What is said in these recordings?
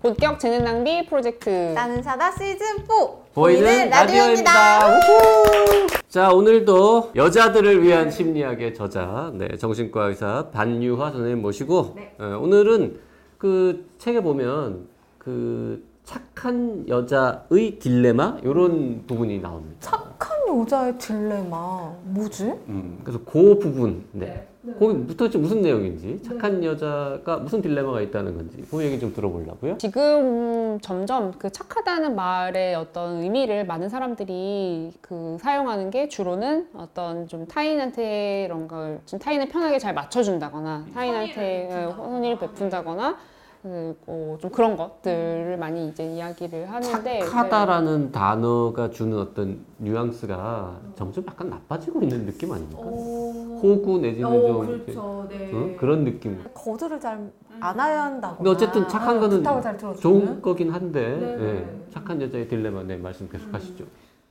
본격 재능 낭비 프로젝트. 나는 사다 시즌 4 보이는 라디오입니다. 우후! 자, 오늘도 여자들을 위한 심리학의 저자, 네, 정신과 의사 반유화 선생님 모시고, 어, 오늘은 그 책에 보면 그 착한 여자의 딜레마 이런 부분이 나옵니다. 착한 여자의 딜레마 뭐지? 음, 그래서 그 부분, 네. 거기 도대체 무슨 내용인지, 착한 여자가 무슨 딜레마가 있다는 건지, 그 얘기 좀 들어보려고요. 지금 점점 그 착하다는 말의 어떤 의미를 많은 사람들이 그 사용하는 게 주로는 어떤 좀 타인한테 이런 걸 좀 타인을 편하게 잘 맞춰준다거나 타인한테 어, 선의를 베푼다거나 그, 어, 좀 그런 것들을 많이 이제 이야기를 하는데 착하다라는 단어가 주는 어떤 뉘앙스가 점점 약간 나빠지고 있는 느낌 아닙니까? 호구 내지는 좀 이렇게, 네. 응? 그런 느낌. 거절을 잘 안아야 한다거나 근데 어쨌든 착한 거는 잘 들어주는 좋은 거긴 한데 네, 네. 예, 착한 여자의 딜레마 네 말씀 계속 하시죠.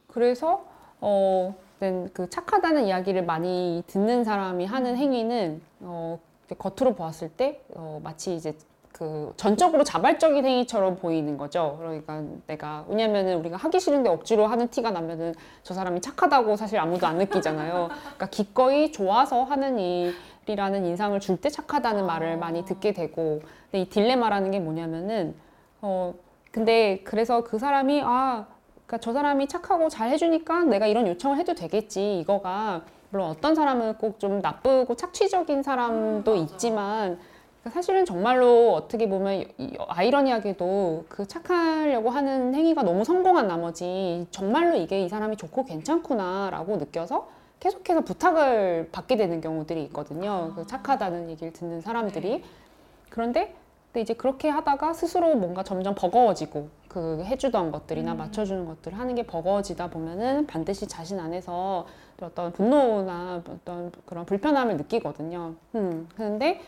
그래서 어, 네, 그 착하다는 이야기를 많이 듣는 사람이 하는 행위는 어, 겉으로 보았을 때 어, 마치 이제 그 전적으로 자발적인 행위처럼 보이는 거죠. 그러니까 내가 왜냐면은 우리가 하기 싫은데 억지로 하는 티가 나면은 저 사람이 착하다고 사실 아무도 안 느끼잖아요. 그러니까 기꺼이 좋아서 하는 일이라는 인상을 줄 때 착하다는 말을 많이 듣게 되고 근데 이 딜레마라는 게 뭐냐면은 어 근데 그래서 그 사람이 아 그러니까 저 사람이 착하고 잘 해주니까 내가 이런 요청을 해도 되겠지. 이거가 물론 어떤 사람은 꼭 좀 나쁘고 착취적인 사람도 있지만 그러니까 사실은 정말로 어떻게 보면 이- 아이러니하게도 그 착하려고 하는 행위가 너무 성공한 나머지 정말로 이게 이 사람이 좋고 괜찮구나라고 느껴서 계속해서 부탁을 받게 되는 경우들이 있거든요. 그 착하다는 얘기를 듣는 사람들이. 그런데 근데 이제 그렇게 하다가 스스로 뭔가 점점 버거워지고 그 해주던 것들이나 맞춰주는 것들을 하는 게 버거워지다 보면은 반드시 자신 안에서 어떤 분노나 어떤 그런 불편함을 느끼거든요. 음, 그런데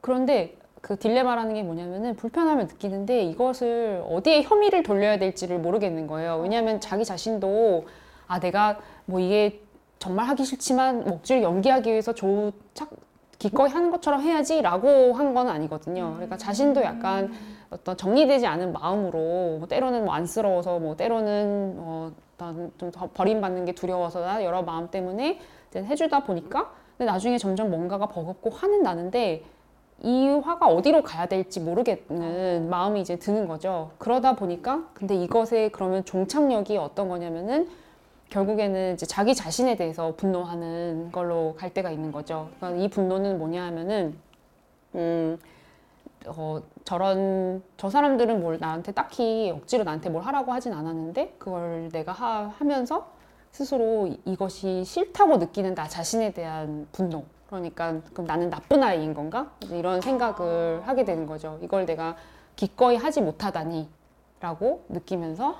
그런데 그 딜레마라는 게 뭐냐면은 불편함을 느끼는데 이것을 어디에 혐의를 돌려야 될지를 모르겠는 거예요. 왜냐하면 자기 자신도 아 내가 뭐 이게 정말 하기 싫지만 뭐 억지로 연기하기 위해서 조, 착, 기꺼이 하는 것처럼 해야지라고 한 건 아니거든요. 그러니까 자신도 약간 어떤 정리되지 않은 마음으로 뭐 때로는 뭐 안쓰러워서 뭐 때로는 어, 어떤 좀더 버림받는 게 두려워서 나 여러 마음 때문에 이제 해주다 보니까 근데 나중에 점점 뭔가가 버겁고 화는 나는데 이 화가 어디로 가야 될지 모르겠는 마음이 이제 드는 거죠. 그러다 보니까 근데 이것에 그러면 종착역이 어떤 거냐면은 결국에는 이제 자기 자신에 대해서 분노하는 걸로 갈 때가 있는 거죠. 그러니까 이 분노는 뭐냐 하면은 음, 어, 저런 저 사람들은 뭘 나한테 딱히 억지로 나한테 뭘 하라고 하진 않았는데 그걸 내가 하, 하면서 스스로 이- 이것이 싫다고 느끼는 나 자신에 대한 분노. 그러니까 그럼 나는 나쁜 아이인 건가? 이런 생각을 하게 되는 거죠. 이걸 내가 기꺼이 하지 못하다니라고 느끼면서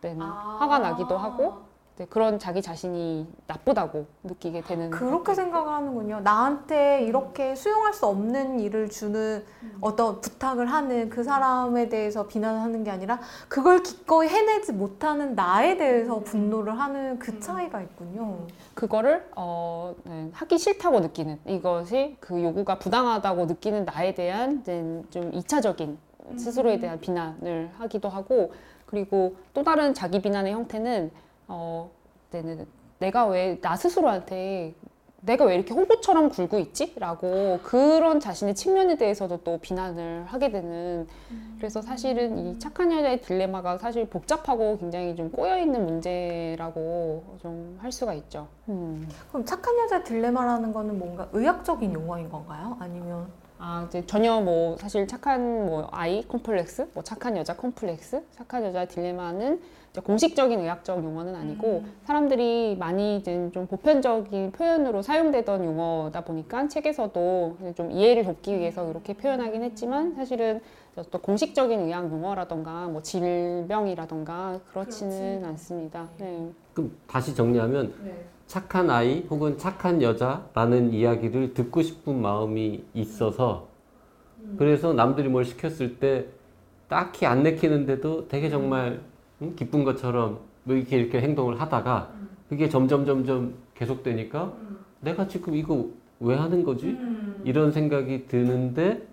네, 화가 나기도 하고 네, 그런 자기 자신이 나쁘다고 느끼게 되는 그렇게 생각을 하는군요. 나한테 이렇게 수용할 수 없는 일을 주는 어떤 부탁을 하는 그 사람에 대해서 비난하는 게 아니라 그걸 기꺼이 해내지 못하는 나에 대해서 분노를 하는 그 차이가 있군요. 그거를 어, 네, 하기 싫다고 느끼는 이것이 그 요구가 부당하다고 느끼는 나에 대한 좀 이차적인 스스로에 대한 비난을 하기도 하고 그리고 또 다른 자기 비난의 형태는 어, 내는 내가 왜 나 스스로한테 내가 왜 이렇게 호구처럼 굴고 있지? 라고 그런 자신의 측면에 대해서도 또 비난을 하게 되는 그래서 사실은 이 착한 여자의 딜레마가 사실 복잡하고 굉장히 좀 꼬여있는 문제라고 좀 할 수가 있죠. 음. 그럼 착한 여자 딜레마라는 거는 뭔가 의학적인 용어인 건가요? 아니면 아, 이제 전혀 뭐 사실 착한 뭐 아이 콤플렉스, 뭐 착한 여자 콤플렉스, 착한 여자 딜레마는 공식적인 의학적 용어는 아니고 사람들이 많이 이제 좀 보편적인 표현으로 사용되던 용어다 보니까 책에서도 좀 이해를 돕기 위해서 이렇게 표현하긴 했지만 사실은 또 공식적인 의학 용어라던가 뭐 질병이라던가 그렇지는 않습니다. 네. 그럼 다시 정리하면 착한 아이 혹은 착한 여자라는 이야기를 듣고 싶은 마음이 있어서 그래서 남들이 뭘 시켰을 때 딱히 안 내키는데도 되게 정말 음, 기쁜 것처럼 뭐 이렇게 이렇게 행동을 하다가 그게 점점 점점 계속되니까 내가 지금 이거 왜 하는 거지? 이런 생각이 드는데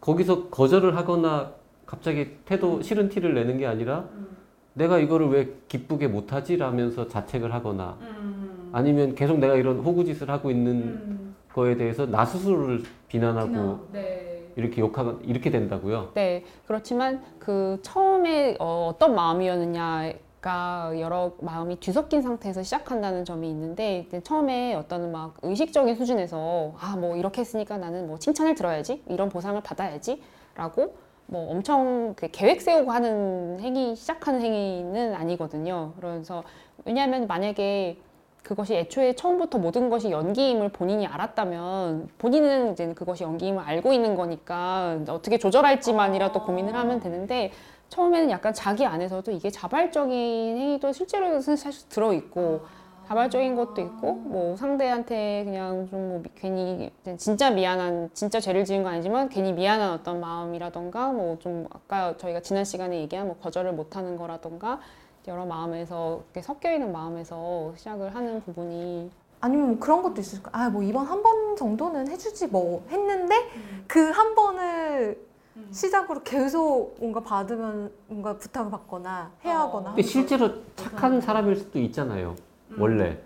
거기서 거절을 하거나 갑자기 태도 싫은 티를 내는 게 아니라 내가 이거를 왜 기쁘게 못하지? 라면서 자책을 하거나 아니면 계속 내가 이런 호구짓을 하고 있는 거에 대해서 나 스스로를 비난하고 이렇게 욕하고 이렇게 된다고요. 네, 그렇지만 그 처음에 어, 어떤 마음이었느냐 가 여러 마음이 뒤섞인 상태에서 시작한다는 점이 있는데 이제 처음에 어떤 막 의식적인 수준에서 아 뭐 이렇게 했으니까 나는 뭐 칭찬을 들어야지 이런 보상을 받아야지 라고 뭐 엄청 그 계획 세우고 하는 행위 시작하는 행위는 아니거든요. 그래서 왜냐하면 만약에 그것이 애초에 처음부터 모든 것이 연기임을 본인이 알았다면 본인은 이제 그것이 연기임을 알고 있는 거니까 어떻게 조절할지만이라도 고민을 하면 되는데 처음에는 약간 자기 안에서도 이게 자발적인 행위도 실제로는 사실 들어 있고 자발적인 것도 있고 뭐 상대한테 그냥 좀 뭐 괜히 진짜 미안한 진짜 죄를 지은 건 아니지만 괜히 미안한 어떤 마음이라던가 뭐 좀 아까 저희가 지난 시간에 얘기한 뭐 거절을 못하는 거라던가 여러 마음에서 이렇게 섞여 있는 마음에서 시작을 하는 부분이 아니면 뭐 그런 것도 있을까? 아, 뭐 이번 한 번 정도는 해주지 뭐 했는데 그한 번을 시작으로 계속 뭔가 받으면 뭔가 부탁을 받거나 해야 하거나. 근데 실제로 착한 사람일 수도 있잖아요. 원래.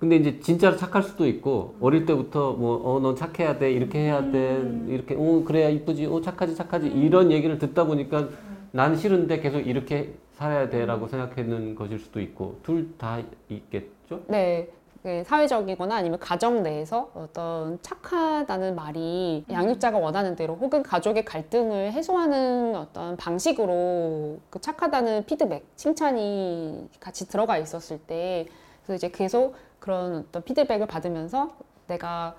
근데 이제 진짜로 착할 수도 있고 어릴 때부터 뭐 어 넌 착해야 돼 이렇게 해야 돼 이렇게 어 그래야 이쁘지 어 착하지 착하지 이런 얘기를 듣다 보니까 난 싫은데 계속 이렇게 살아야 돼라고 생각하는 것일 수도 있고 둘 다 있겠죠. 네. 그 사회적이거나 아니면 가정 내에서 어떤 착하다는 말이 양육자가 원하는 대로 혹은 가족의 갈등을 해소하는 어떤 방식으로 그 착하다는 피드백, 칭찬이 같이 들어가 있었을 때 그래서 이제 계속 그런 어떤 피드백을 받으면서 내가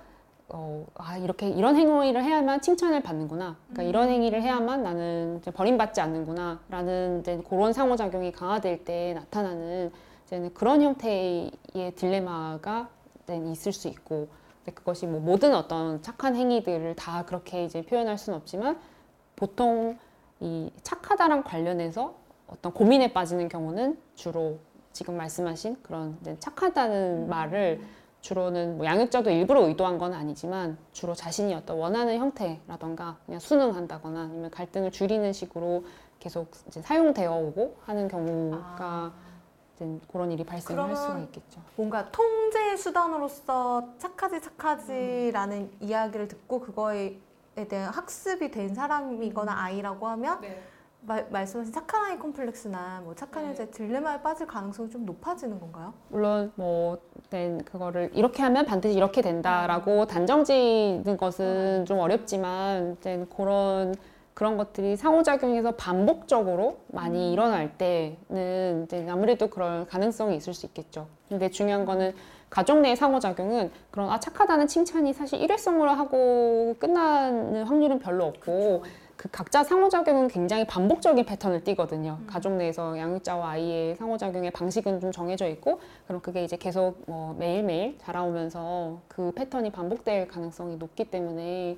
어, 아, 이렇게 이런 행위를 해야만 칭찬을 받는구나. 그러니까 이런 행위를 해야만 나는 이제 버림받지 않는구나. 라는 이제 그런 상호작용이 강화될 때 나타나는 이제는 그런 형태의 딜레마가 있을 수 있고, 그것이 뭐 모든 어떤 착한 행위들을 다 그렇게 이제 표현할 수는 없지만 보통 이 착하다랑 관련해서 어떤 고민에 빠지는 경우는 주로 지금 말씀하신 그런 이제 착하다는 말을 주로는 뭐 양육자도 일부러 의도한 건 아니지만 주로 자신이 어떤 원하는 형태라던가 그냥 순응한다거나 아니면 갈등을 줄이는 식으로 계속 이제 사용되어 오고 하는 경우가 이제 그런 일이 발생할 수가 있겠죠. 뭔가 통제 수단으로서 착하지 착하지라는 이야기를 듣고 그거에 대한 학습이 된 사람이거나 아이라고 하면 말, 말씀하신 착한 아이 콤플렉스나 뭐 착한 여자의 딜레마에 빠질 가능성이 좀 높아지는 건가요? 물론 뭐 네, 그거를 이렇게 하면 반드시 이렇게 된다라고 단정짓는 것은 좀 어렵지만 이제 그런 그런 것들이 상호작용해서 반복적으로 많이 일어날 때는 이제 아무래도 그럴 가능성이 있을 수 있겠죠. 근데 중요한 거는 가족 내의 상호작용은 그런 아 착하다는 칭찬이 사실 일회성으로 하고 끝나는 확률은 별로 없고 그 각자 상호작용은 굉장히 반복적인 패턴을 띠거든요. 가족 내에서 양육자와 아이의 상호작용의 방식은 좀 정해져 있고, 그럼 그게 이제 계속 뭐 매일매일 자라오면서 그 패턴이 반복될 가능성이 높기 때문에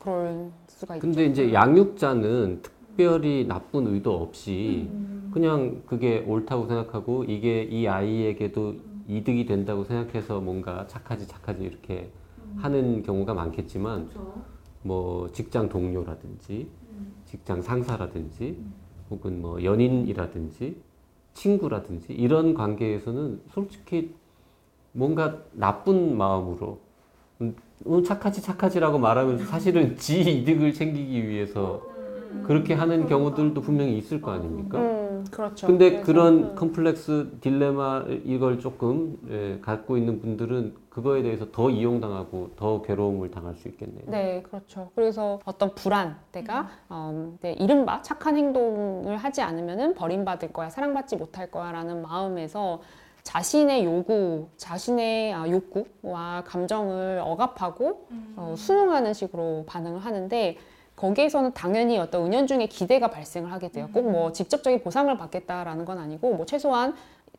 그럴 수가 있죠. 근데 이제 양육자는 특별히 나쁜 의도 없이 그냥 그게 옳다고 생각하고 이게 이 아이에게도 이득이 된다고 생각해서 뭔가 착하지 착하지 이렇게 하는 경우가 많겠지만 뭐 직장 동료라든지 직장 상사라든지 혹은 뭐 연인이라든지 친구라든지 이런 관계에서는 솔직히 뭔가 나쁜 마음으로 음, 어, 착하지 착하지라고 말하면서 사실은 지 이득을 챙기기 위해서 그렇게 하는 경우들도 분명히 있을 거 아닙니까? 음, 그렇죠. 근데 그래서, 그런 음. 컴플렉스 딜레마 이걸 조금 예, 갖고 있는 분들은 그거에 대해서 더 이용당하고 더 괴로움을 당할 수 있겠네요. 네, 그렇죠. 그래서 어떤 불안, 내가 음, 네, 이른바 착한 행동을 하지 않으면은 버림받을 거야, 사랑받지 못할 거야라는 마음에서 자신의 요구, 자신의 아, 욕구와 감정을 억압하고 어, 수용하는 식으로 반응을 하는데 거기에서는 당연히 어떤 은연중에 기대가 발생을 하게 돼요. 꼭 뭐 직접적인 보상을 받겠다라는 건 아니고 뭐 최소한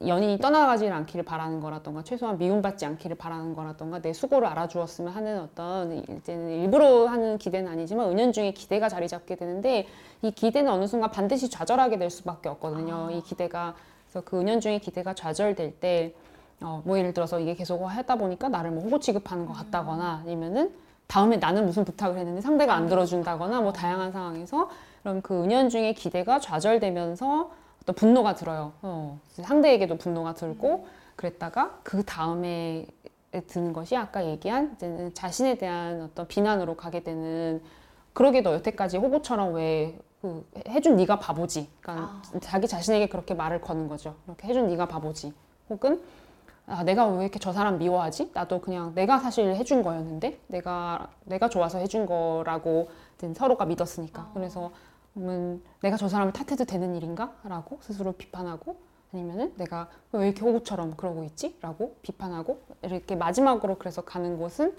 연인이 떠나가지 않기를 바라는 거라던가 최소한 미움받지 않기를 바라는 거라던가 내 수고를 알아주었으면 하는 어떤 이제는 일부러 하는 기대는 아니지만 은연중에 기대가 자리 잡게 되는데 이 기대는 어느 순간 반드시 좌절하게 될 수밖에 없거든요. 이 기대가 그래서 그 은연중에 기대가 좌절될 때 어, 뭐 예를 들어서 이게 계속 하다 보니까 나를 뭐 호구 취급하는 것 같다거나 아니면은 다음에 나는 무슨 부탁을 했는데 상대가 안 들어준다거나 뭐 다양한 상황에서 그럼 그 은연중에 기대가 좌절되면서 어떤 분노가 들어요. 어, 상대에게도 분노가 들고 그랬다가 그 다음에 드는 것이 아까 얘기한 이제는 자신에 대한 어떤 비난으로 가게 되는 그러게 너 여태까지 호구처럼 왜 그 해준 네가 바보지. 그러니까 자기 자신에게 그렇게 말을 거는 거죠. 이렇게 해준 네가 바보지. 혹은 아, 내가 왜 이렇게 저 사람 미워하지? 나도 그냥 내가 사실 해준 거였는데 내가 내가 좋아서 해준 거라고 서로가 믿었으니까. 그래서 음, 내가 저 사람을 탓해도 되는 일인가? 라고 스스로 비판하고 아니면은 내가 왜 이렇게 호구처럼 그러고 있지? 라고 비판하고 이렇게 마지막으로 그래서 가는 곳은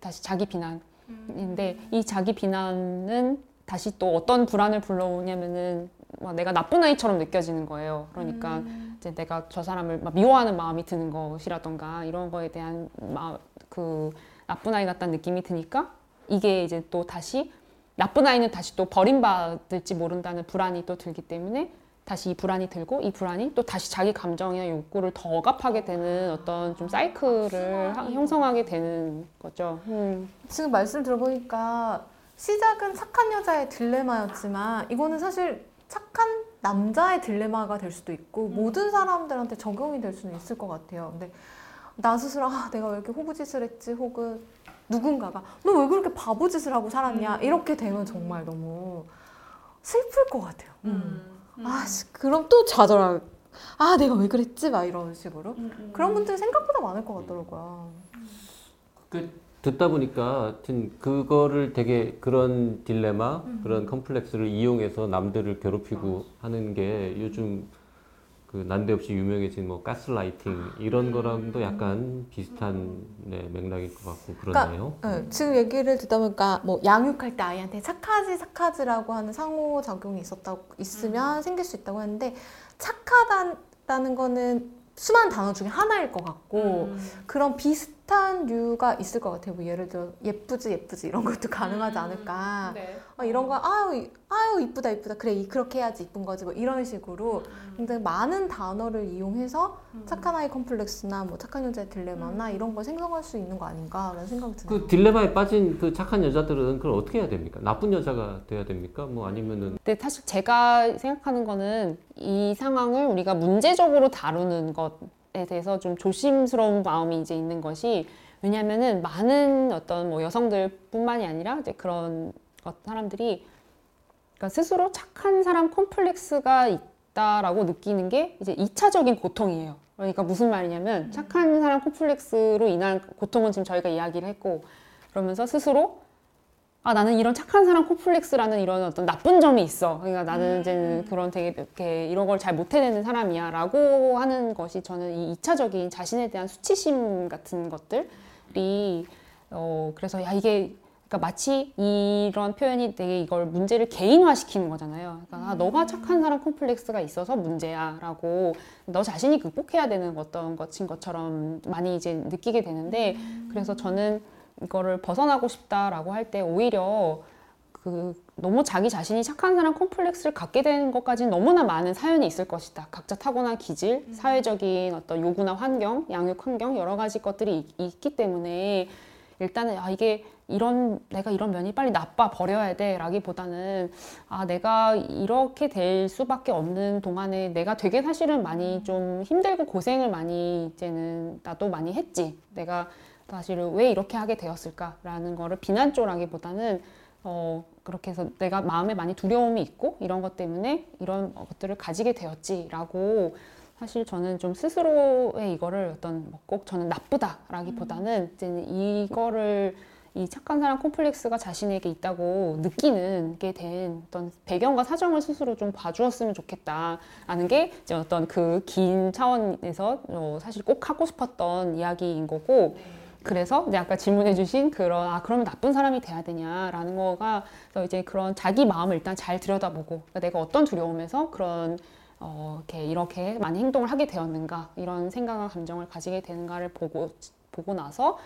다시 자기 비난인데 이 자기 비난은 다시 또 어떤 불안을 불러오냐면은 막 내가 나쁜 아이처럼 느껴지는 거예요. 그러니까 이제 내가 저 사람을 막 미워하는 마음이 드는 것이라던가 이런 거에 대한 마, 그 나쁜 아이 같다는 느낌이 드니까 이게 이제 또 다시 나쁜 아이는 다시 또 버림받을지 모른다는 불안이 또 들기 때문에 다시 이 불안이 들고 이 불안이 또 다시 자기 감정이나 욕구를 더 억압하게 되는 어떤 좀 사이클을 하- 형성하게 되는 거죠. 음. 지금 말씀 들어보니까 시작은 착한 여자의 딜레마였지만 이거는 사실 착한 남자의 딜레마가 될 수도 있고 모든 사람들한테 적용이 될 수는 있을 것 같아요. 근데 나 스스로 아, 내가 왜 이렇게 호구짓을 했지 혹은 누군가가 너 왜 그렇게 바보짓을 하고 살았냐 이렇게 되면 정말 너무 슬플 것 같아요. 아, 씨, 그럼 또 좌절할. 아, 내가 왜 그랬지? 막 이런 식으로. 그런 분들이 생각보다 많을 것 같더라고요. 그 듣다 보니까 하여튼 그거를 되게 그런 딜레마, 그런 컴플렉스를 이용해서 남들을 괴롭히고 하는 게 요즘 그 난데없이 유명해진 뭐 가스라이팅 이런 거랑도 약간 비슷한 네, 맥락일 것 같고 그러네요. 네, 지금 얘기를 듣다 보니까 뭐 양육할 때 아이한테 착하지 착하지라고 하는 상호 작용이 있었다고 있으면 생길 수 있다고 하는데 착하다는 거는 수많은 단어 중에 하나일 것 같고 그런 비슷 한 류가 있을 것 같아요. 뭐 예를 들어 예쁘지 예쁘지 이런 것도 가능하지 않을까. 아, 이런 거 아유 이- 아유 이쁘다 이쁘다 그래 이- 그렇게 해야지 이쁜 거지 뭐 이런 식으로 굉장히 많은 단어를 이용해서 착한 아이 컴플렉스나 뭐 착한 여자의 딜레마나 이런 걸 생성할 수 있는 거 아닌가라는 생각이 드네요. 그 딜레마에 빠진 그 착한 여자들은 그걸 어떻게 해야 됩니까? 나쁜 여자가 돼야 됩니까? 뭐 아니면은 근데 사실 제가 생각하는 거는 이 상황을 우리가 문제적으로 다루는 것 에 대해서 좀 조심스러운 마음이 이제 있는 것이 왜냐면은 많은 어떤 뭐 여성들뿐만이 아니라 이제 그런 것- 사람들이 그러니까 스스로 착한 사람 콤플렉스가 있다라고 느끼는 게 이제 2차적인 고통이에요. 그러니까 무슨 말이냐면 착한 사람 콤플렉스로 인한 고통은 지금 저희가 이야기를 했고 그러면서 스스로 아 나는 이런 착한 사람 콤플렉스라는 이런 어떤 나쁜 점이 있어. 그러니까 나는 이제 그런 되게 이렇게 이런 걸 잘 못 해내는 사람이야라고 하는 것이 저는 이 2차적인 자신에 대한 수치심 같은 것들이 어 그래서 야 이게 그러니까 마치 이런 표현이 되게 이걸 문제를 개인화시키는 거잖아요. 그러니까 아, 너가 착한 사람 콤플렉스가 있어서 문제야라고 너 자신이 극복해야 되는 어떤 것인 것처럼 많이 이제 느끼게 되는데 그래서 저는 이거를 벗어나고 싶다라고 할 때 오히려 그 너무 자기 자신이 착한 사람 콤플렉스를 갖게 되는 것까지는 너무나 많은 사연이 있을 것이다. 각자 타고난 기질, 사회적인 어떤 요구나 환경, 양육 환경 여러 가지 것들이 있, 있기 때문에 일단은 아 이게 이런 내가 이런 면이 빨리 나빠 버려야 돼라기보다는 아 내가 이렇게 될 수밖에 없는 동안에 내가 되게 사실은 많이 좀 힘들고 고생을 많이 이제는 나도 많이 했지. 내가 사실은 왜 이렇게 하게 되었을까라는 거를 비난조라기보다는 어, 그렇게 해서 내가 마음에 많이 두려움이 있고 이런 것 때문에 이런 것들을 가지게 되었지라고 사실 저는 좀 스스로의 이거를 어떤 뭐 꼭 저는 나쁘다라기보다는 이제 이거를 이 착한 사람 콤플렉스가 자신에게 있다고 느끼는 게 된 어떤 배경과 사정을 스스로 좀 봐주었으면 좋겠다라는 게 이제 어떤 그 긴 차원에서 어, 사실 꼭 하고 싶었던 이야기인 거고 그래서 이제 아까 질문해주신 그런 아 그러면 나쁜 사람이 돼야 되냐라는 거가 이제 그런 자기 마음을 일단 잘 들여다보고 그러니까 내가 어떤 두려움에서 그런 어, 이렇게 이렇게 많이 행동을 하게 되었는가 이런 생각과 감정을 가지게 되는가를 보고 보고 나서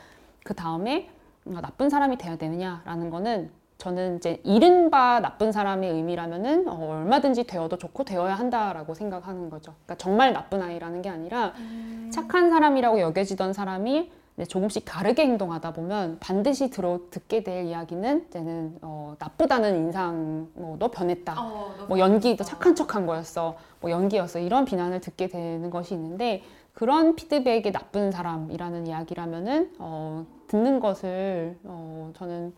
그 다음에 어, 나쁜 사람이 돼야 되느냐라는 거는 저는 이제 이른바 나쁜 사람의 의미라면은 어, 얼마든지 되어도 좋고 되어야 한다라고 생각하는 거죠. 그러니까 정말 나쁜 아이라는 게 아니라 착한 사람이라고 여겨지던 사람이 조금씩 다르게 행동하다 보면 반드시 들어 듣게 될 이야기는 이제는 어, 나쁘다는 인상, 뭐 너 변했다, 뭐 연기 너 착한 척한 거였어, 뭐 연기였어. 이런 비난을 듣게 되는 것이 있는데 그런 피드백이 나쁜 사람이라는 이야기라면은 어, 듣는 것을 어, 저는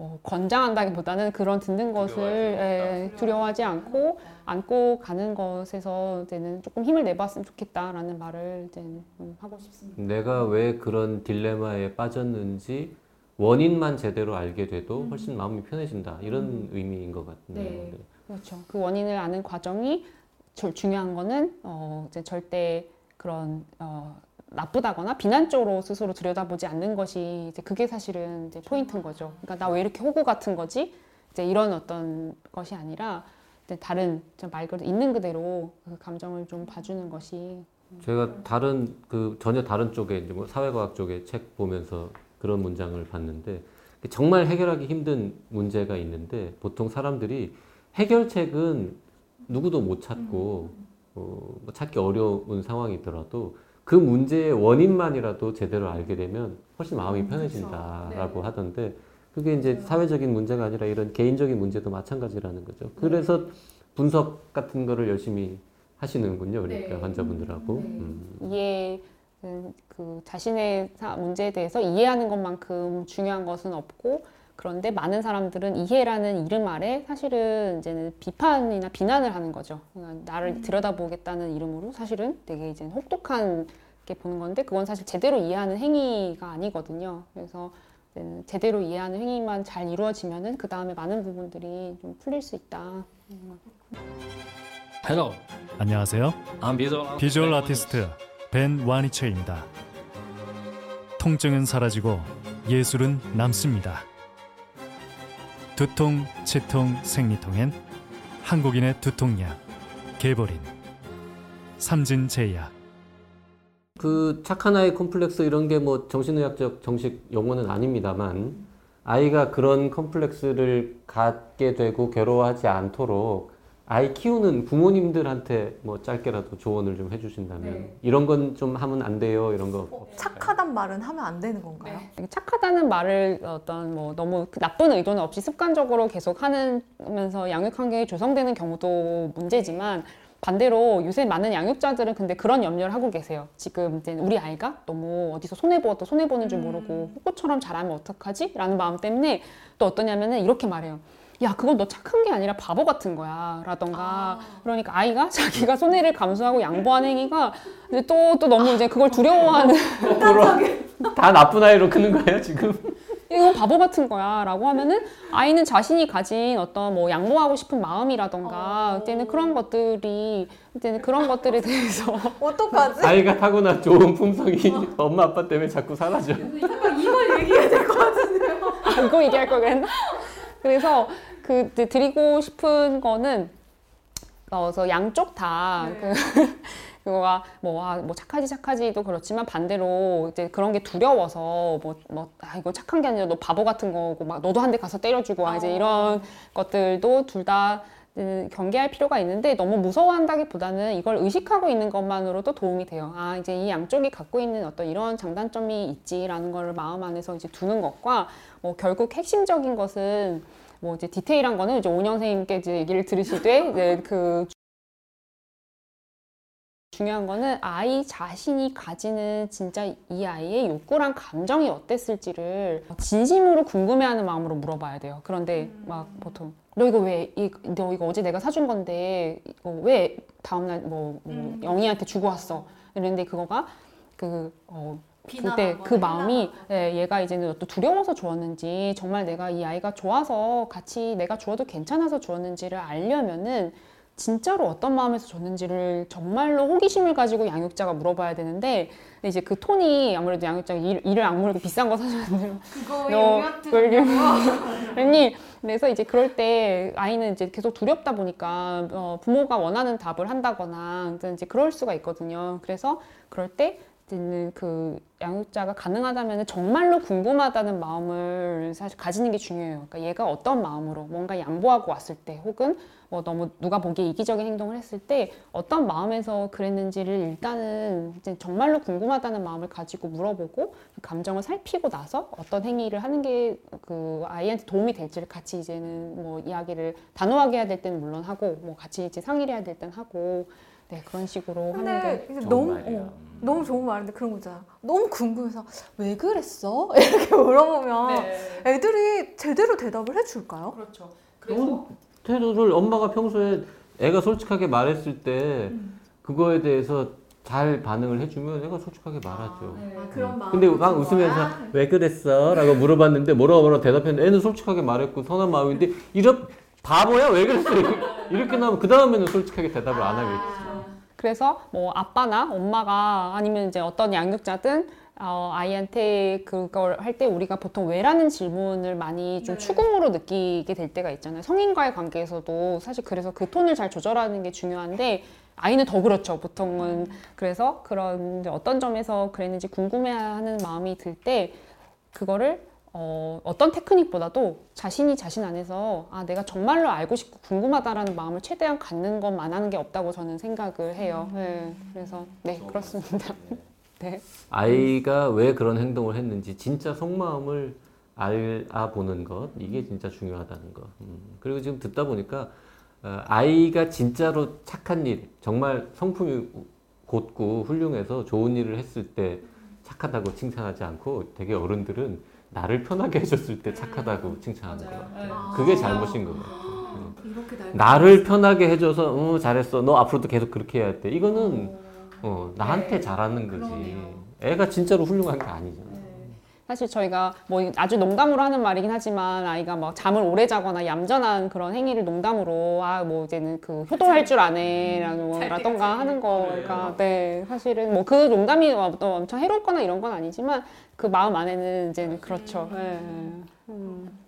어, 권장한다기보다는 그런 듣는 것을 예, 두려워하지 않고 안고 가는 것에서 이제는 조금 힘을 내봤으면 좋겠다라는 말을 이제 음, 하고 싶습니다. 내가 왜 그런 딜레마에 빠졌는지 원인만 제대로 알게 돼도 훨씬 마음이 편해진다. 이런 의미인 것 같네요. 네. 그렇죠. 그 원인을 아는 과정이 절 중요한 거는 어, 이제 절대 그런 어, 나쁘다거나 비난적으로 스스로 들여다보지 않는 것이 이제 그게 사실은 이제 포인트인 거죠. 그러니까 나 왜 이렇게 호구 같은 거지? 이제 이런 어떤 것이 아니라 이제 다른 좀말 그대로 있는 그대로 그 감정을 좀 봐주는 것이 제가 다른 그 전혀 다른 쪽에 이제 뭐 사회과학 쪽의 책 보면서 그런 문장을 봤는데 정말 해결하기 힘든 문제가 있는데 보통 사람들이 해결책은 누구도 못 찾고 어, 뭐 찾기 어려운 상황이더라도 그 문제의 원인만이라도 제대로 알게 되면 훨씬 마음이 편해진다라고 하던데 그게 이제 사회적인 문제가 아니라 이런 개인적인 문제도 마찬가지라는 거죠. 그래서 분석 같은 거를 열심히 하시는군요. 그러니까 환자분들하고. 음. 이해 그, 그 자신의 사- 문제에 대해서 이해하는 것만큼 중요한 것은 없고 그런데 많은 사람들은 이해라는 이름 아래 사실은 이제는 비판이나 비난을 하는 거죠. 나를 들여다보겠다는 이름으로 사실은 되게 이제 혹독한 게 보는 건데 그건 사실 제대로 이해하는 행위가 아니거든요. 그래서 이제는 제대로 이해하는 행위만 잘 이루어지면은 그 다음에 많은 부분들이 좀 풀릴 수 있다. Hello, 안녕하세요. I'm visual, 비주얼 아티스트 벤 와니처입니다. 통증은 사라지고 예술은 남습니다. 두통, 치통, 생리통엔 한국인의 두통약 개보린 삼진제약. 그 착한 아이 컴플렉스 이런 게 뭐 정신의학적 정식 용어는 아닙니다만 아이가 그런 컴플렉스를 갖게 되고 괴로워하지 않도록 아이 키우는 부모님들한테 뭐 짧게라도 조언을 좀 해주신다면 이런 건 좀 하면 안 돼요 이런 거 착하단 말은 하면 안 되는 건가요? 되게 착하다는 말을 어떤 뭐 너무 그 나쁜 의도는 없이 습관적으로 계속 하면서 양육 환경이 조성되는 경우도 문제지만 반대로 요새 많은 양육자들은 근데 그런 염려를 하고 계세요. 지금 이제 우리 아이가 너무 어디서 손해 보았다 손해 보는 줄 모르고 호구처럼 잘하면 어떡하지? 라는 마음 때문에 또 어떠냐면은 이렇게 말해요. 야, 그건 너 착한 게 아니라 바보 같은 거야. 라던가. 그러니까 아이가 자기가 손해를 감수하고 양보하는 행위가 이제 또, 또 너무 이제 그걸 두려워하는 다 나쁜 아이로 크는 거예요 지금? 이건 바보 같은 거야 라고 하면은 아이는 자신이 가진 어떤 뭐 양보하고 싶은 마음이라던가 이제는 그런 것들이 이제는 그런 것들에 대해서 어떡하지? 아이가 타고난 좋은 품성이 엄마 아빠 때문에 자꾸 사라져. 아, 이거 얘기할 걸 그랬나? 그래서 그 드리고 싶은 거는 어, 그래서 양쪽 다 그, 그거가 뭐, 아, 뭐 착하지 착하지도 그렇지만 반대로 이제 그런 게 두려워서 뭐, 뭐, 아, 이거 착한 게 아니라 너 바보 같은 거고 막 너도 한 대 가서 때려주고 아, 이제 이런 것들도 둘 다 경계할 필요가 있는데 너무 무서워한다기보다는 이걸 의식하고 있는 것만으로도 도움이 돼요. 아 이제 이 양쪽이 갖고 있는 어떤 이런 장단점이 있지라는 거를 마음 안에서 이제 두는 것과 뭐 결국 핵심적인 것은 뭐 이제 디테일한 거는 이제 오은영 선생님께 이제 얘기를 들으시되 이제 그 중요한 거는 아이 자신이 가지는 진짜 이 아이의 욕구랑 감정이 어땠을지를 진심으로 궁금해하는 마음으로 물어봐야 돼요. 그런데 막 보통 너 이거 왜, 이, 너 이거 어제 내가 사준 건데 이거 왜 다음날 뭐, 뭐 영희한테 주고 왔어? 이랬는데 그거가 그 어, 그때 그 마음이 예, 얘가 이제는 또 두려워서 주었는지 정말 내가 이 아이가 좋아서 같이 내가 주어도 괜찮아서 주었는지를 알려면은 진짜로 어떤 마음에서 줬는지를 정말로 호기심을 가지고 양육자가 물어봐야 되는데 이제 그 톤이 아무래도 양육자가 일, 일을 악물고 비싼 거 그거에 너 우리한테 아니 그래서 이제 그럴 때 아이는 이제 계속 두렵다 보니까 어, 부모가 원하는 답을 한다거나 이제 그럴 수가 있거든요. 그래서 그럴 때 이제는 그 양육자가 가능하다면 정말로 궁금하다는 마음을 사실 가지는 게 중요해요. 그러니까 얘가 어떤 마음으로 뭔가 양보하고 왔을 때 혹은 뭐 너무 누가 보기에 이기적인 행동을 했을 때 어떤 마음에서 그랬는지를 일단은 이제 정말로 궁금하다는 마음을 가지고 물어보고 그 감정을 살피고 나서 어떤 행위를 하는 게 그 아이한테 도움이 될지를 같이 이제는 뭐 이야기를 단호하게 해야 될 때는 물론 하고 뭐 같이 이제 상의를 해야 될 때는 하고 네 그런 식으로 하는 게 너무. 어, 너무 좋은 말인데 그런 거잖아. 너무 궁금해서 왜 그랬어? 이렇게 물어보면 애들이 제대로 대답을 해줄까요? 그렇죠. 그런 태도를 엄마가 평소에 애가 솔직하게 말했을 때 그거에 대해서 잘 반응을 해주면 애가 솔직하게 말하죠. 아, 그런 마음. 근데 막 웃으면서 왜 그랬어? 라고 물어봤는데 뭐라고 뭐라고 대답했는데 애는 솔직하게 말했고 선한 마음인데 이런 바보야 왜 그랬어? 이렇게, 이렇게 나오면 그 다음에는 솔직하게 대답을 안 하겠지. 그래서 뭐 아빠나 엄마가 아니면 이제 어떤 양육자든 어, 아이한테 그걸 할 때 우리가 보통 왜라는 질문을 많이 좀 추궁으로 느끼게 될 때가 있잖아요. 성인과의 관계에서도 사실 그래서 그 톤을 잘 조절하는 게 중요한데 아이는 더 그렇죠. 보통은 그래서 그런 어떤 점에서 그랬는지 궁금해하는 마음이 들 때 그거를 어, 어떤 테크닉보다도 자신이 자신 안에서 아 내가 정말로 알고 싶고 궁금하다라는 마음을 최대한 갖는 것만 하는 게 없다고 저는 생각을 해요. 네, 그래서 네 그렇습니다. 네. 아이가 왜 그런 행동을 했는지 진짜 속마음을 알아보는 것 이게 진짜 중요하다는 거. 음, 그리고 지금 듣다 보니까 어, 아이가 진짜로 착한 일, 정말 성품이 곧고 훌륭해서 좋은 일을 했을 때 착하다고 칭찬하지 않고 되게 어른들은 나를 편하게 해줬을 때 착하다고 칭찬하는 거 같아요. 그게 잘못인. 음. 이렇게 날 나를 편하게 해줘서 어, 잘했어. 너 앞으로도 계속 그렇게 해야 돼. 이거는 어, 나한테 잘하는 거지. 애가 진짜로 훌륭한 게 아니잖아. 사실 저희가 뭐 아주 농담으로 하는 말이긴 하지만 아이가 막 잠을 오래 자거나 얌전한 그런 행위를 농담으로 아 뭐 이제는 그 효도할 줄 아네라던가 하는 거가 네 사실은 뭐 그 농담이 또 엄청 해롭거나 이런 건 아니지만 그 마음 안에는 이제는 그렇죠. 네. 음.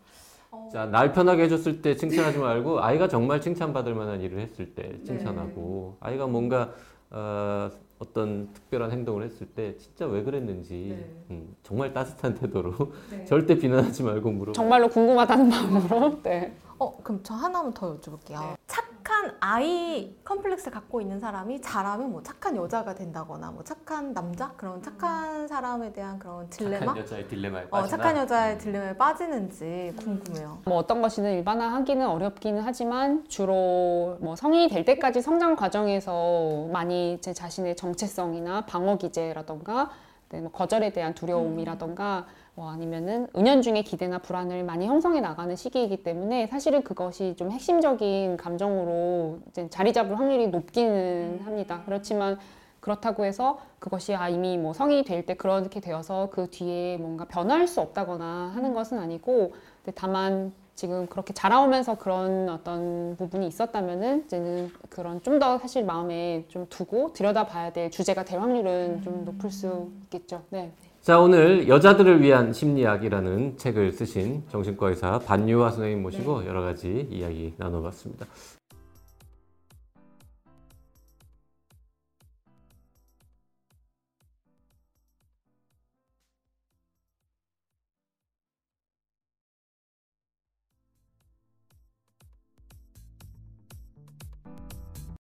자, 날 편하게 해줬을 때 칭찬하지 말고 아이가 정말 칭찬받을 만한 일을 했을 때 칭찬하고 아이가 뭔가 어, 어떤 특별한 행동을 했을 때 진짜 왜 그랬는지 음, 정말 따뜻한 태도로 절대 비난하지 말고 물어봐. 정말로 궁금하다는 마음으로 네. 어, 그럼 저 하나만 더 여쭤볼게요. 착한 아이 컴플렉스를 갖고 있는 사람이 잘하면 뭐 착한 여자가 된다거나 뭐 착한 남자 그런 착한 사람에 대한 그런 딜레마? 착한 여자의 딜레마에 어, 빠지나? 착한 여자의 딜레마에 빠지는지 궁금해요. 뭐 어떤 것이든 일반화하기는 어렵기는 하지만 주로 뭐 성인이 될 때까지 성장 과정에서 많이 제 자신의 정체성이나 방어 기제라던가 네, 뭐 거절에 대한 두려움이라던가 뭐 아니면은 은연중에 기대나 불안을 많이 형성해 나가는 시기이기 때문에 사실은 그것이 좀 핵심적인 감정으로 이제 자리 잡을 확률이 높기는 합니다. 그렇지만 그렇다고 해서 그것이 아 이미 뭐 성인이 될 때 그렇게 되어서 그 뒤에 뭔가 변화할 수 없다거나 하는 것은 아니고 다만 지금 그렇게 자라오면서 그런 어떤 부분이 있었다면은 이제는 그런 좀 더 사실 마음에 좀 두고 들여다봐야 될 주제가 될 확률은 좀 높을 수 있겠죠. 네. 자, 오늘 여자들을 위한 심리학이라는 책을 쓰신 정신과 의사 반유화 선생님 모시고 여러 가지 이야기 나눠봤습니다.